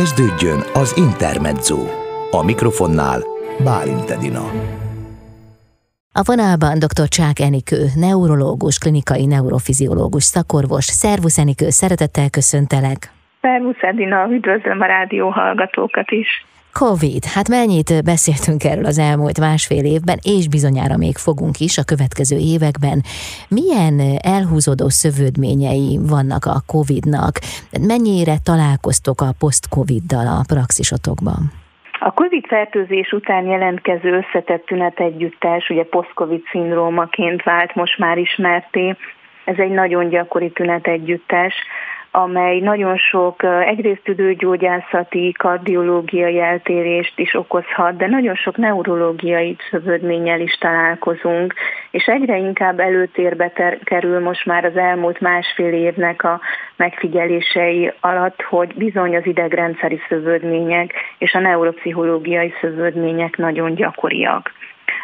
Kezdődjön az Intermezzo. A mikrofonnál Bálint Edina. A vonalban dr. Csák Enikő, neurológus, klinikai neurofiziológus, szakorvos. Szervusz Enikő, szeretettel köszöntelek. Szervusz Edina, üdvözlöm a rádió hallgatókat is. Covid, hát mennyit beszéltünk erről az elmúlt másfél évben, és bizonyára még fogunk is a következő években. Milyen elhúzódó szövődményei vannak a Covidnak? Mennyire találkoztok a post-Coviddal a praxisotokban? A COVID-fertőzés után jelentkező összetett tünetegyüttes, ugye post-COVID szindrómaként vált most már ismerté, ez egy nagyon gyakori tünetegyüttes, amely nagyon sok egyrészt tüdőgyógyászati, kardiológiai eltérést is okozhat, de nagyon sok neurológiai szövődménnyel is találkozunk, és egyre inkább előtérbe ter- kerül most már az elmúlt másfél évnek a megfigyelései alatt, hogy bizony az idegrendszeri szövődmények és a neuropszichológiai szövődmények nagyon gyakoriak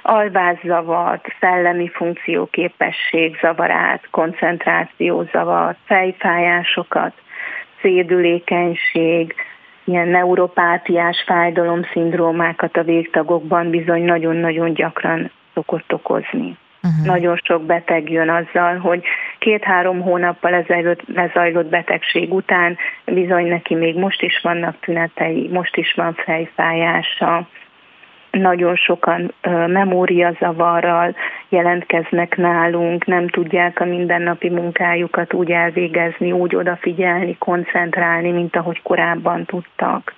alvászavart, szellemi funkcióképesség zavarát, koncentrációzavart, fejfájásokat, szédülékenység, ilyen neuropátiás fájdalomszindrómákat a végtagokban bizony nagyon-nagyon gyakran szokott okozni. Uh-huh. Nagyon sok beteg jön azzal, hogy két-három hónappal ezelőtt lezajlott betegség után bizony neki még most is vannak tünetei, most is van fejfájása, nagyon sokan memóriazavarral jelentkeznek nálunk, nem tudják a mindennapi munkájukat úgy elvégezni, úgy odafigyelni, koncentrálni, mint ahogy korábban tudtak.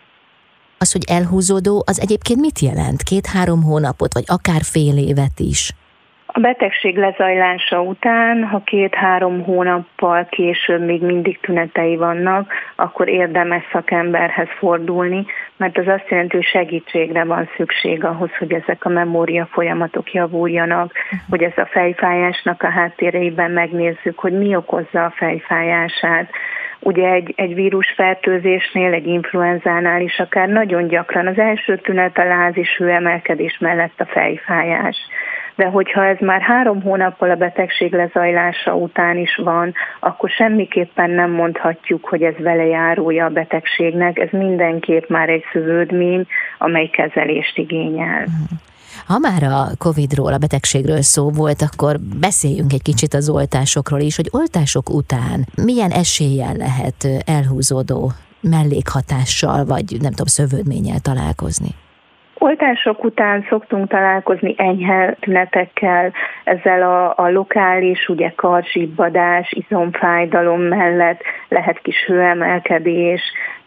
Az, hogy elhúzódó, az egyébként mit jelent? Két-három hónapot, vagy akár fél évet is? A betegség lezajlása után, ha két-három hónappal később még mindig tünetei vannak, akkor érdemes szakemberhez fordulni, mert az azt jelenti, hogy segítségre van szükség ahhoz, hogy ezek a memória folyamatok javuljanak, hogy ez a fejfájásnak a háttérében megnézzük, hogy mi okozza a fejfájását. Ugye egy, egy vírusfertőzésnél, egy influenzánál is akár nagyon gyakran az első tünet a láz és hőemelkedés mellett a fejfájás de hogyha ez már három hónappal a betegség lezajlása után is van, akkor semmiképpen nem mondhatjuk, hogy ez vele járója a betegségnek, ez mindenképp már egy szövődmény, amely kezelést igényel. Ha már a Covid-ról, a betegségről szó volt, akkor beszéljünk egy kicsit az oltásokról is, hogy oltások után milyen eséllyel lehet elhúzódó mellékhatással, vagy nem tudom, szövődménnyel találkozni? Oltások után szoktunk találkozni enyhe tünetekkel, ezzel a, a lokális, ugye karzsibbadás, izomfájdalom mellett lehet kis hőemelkedés,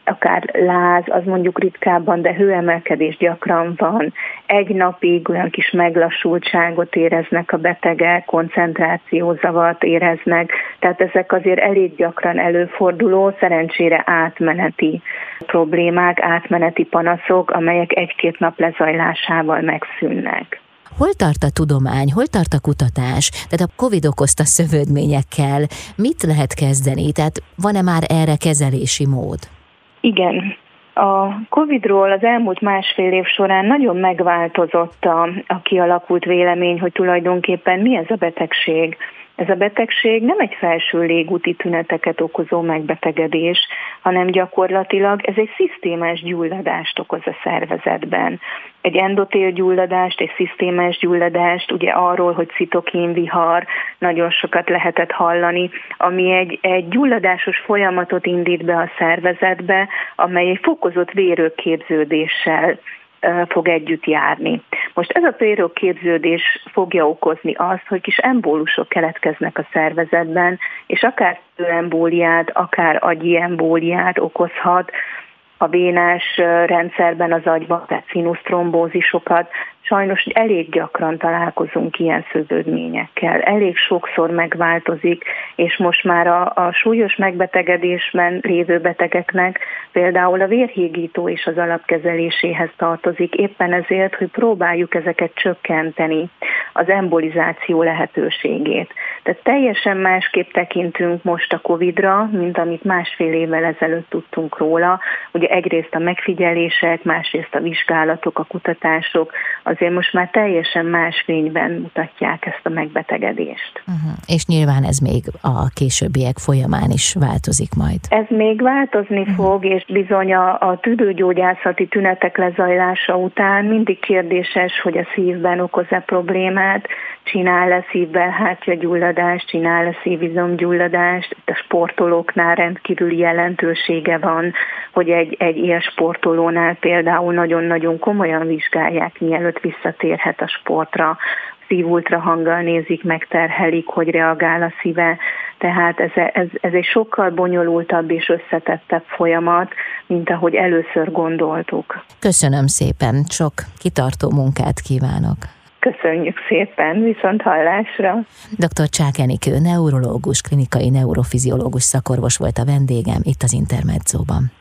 akár láz, az mondjuk ritkábban, de hőemelkedés gyakran van. Egy napig olyan kis meglassultságot éreznek a betegek, koncentrációzavart éreznek, tehát ezek azért elég gyakran előforduló, szerencsére átmeneti problémák, átmeneti panaszok, amelyek egy-két nap lezajlásával megszűnnek. Hol tart a tudomány, hol tart a kutatás? Tehát a COVID okozta szövődményekkel mit lehet kezdeni? Tehát van-e már erre kezelési mód? Igen, a Covid-ról az elmúlt másfél év során nagyon megváltozott a, a kialakult vélemény, hogy tulajdonképpen mi ez a betegség. Ez a betegség nem egy felső légúti tüneteket okozó megbetegedés, hanem gyakorlatilag ez egy szisztémás gyulladást okoz a szervezetben. Egy endotél gyulladást, egy szisztémás gyulladást, ugye arról, hogy citokínvihar, nagyon sokat lehetett hallani, ami egy, egy gyulladásos folyamatot indít be a szervezetbe, amely egy fokozott vérőképződéssel fog együtt járni. Most ez a péroképződés fogja okozni azt, hogy kis embólusok keletkeznek a szervezetben, és akár embóliát, akár agyi embóliát okozhat, a vénás rendszerben az agyban, tehát színusztrombózisokat, sajnos elég gyakran találkozunk ilyen szövődményekkel. Elég sokszor megváltozik, és most már a, a súlyos megbetegedésben lévő betegeknek például a vérhígító is az alapkezeléséhez tartozik, éppen ezért, hogy próbáljuk ezeket csökkenteni, az embolizáció lehetőségét. Tehát teljesen másképp tekintünk most a Covid-ra, mint amit másfél évvel ezelőtt tudtunk róla. Ugye egyrészt a megfigyelések, másrészt a vizsgálatok, a kutatások, azért most már teljesen más fényben mutatják ezt a megbetegedést. Uh-huh. És nyilván ez még a későbbiek folyamán is változik majd. Ez még változni uh-huh. fog, és bizony a, a tüdőgyógyászati tünetek lezajlása után mindig kérdéses, hogy a szívben okoz-e problémát, csinál-e szívbelhátja gyulladást, csinál-e szívizomgyulladást. Itt a sportolóknál rendkívüli jelentősége van, hogy egy, egy ilyen sportolónál például nagyon-nagyon komolyan vizsgálják, mielőtt visszatérhet a sportra, szívultrahanggal nézik, megterhelik, hogy reagál a szíve, tehát ez, ez, ez egy sokkal bonyolultabb és összetettebb folyamat, mint ahogy először gondoltuk. Köszönöm szépen, sok kitartó munkát kívánok! Köszönjük szépen, viszont hallásra. Dr. Csák Enikő, neurológus, klinikai neurofiziológus szakorvos volt a vendégem itt az Intermedzóban.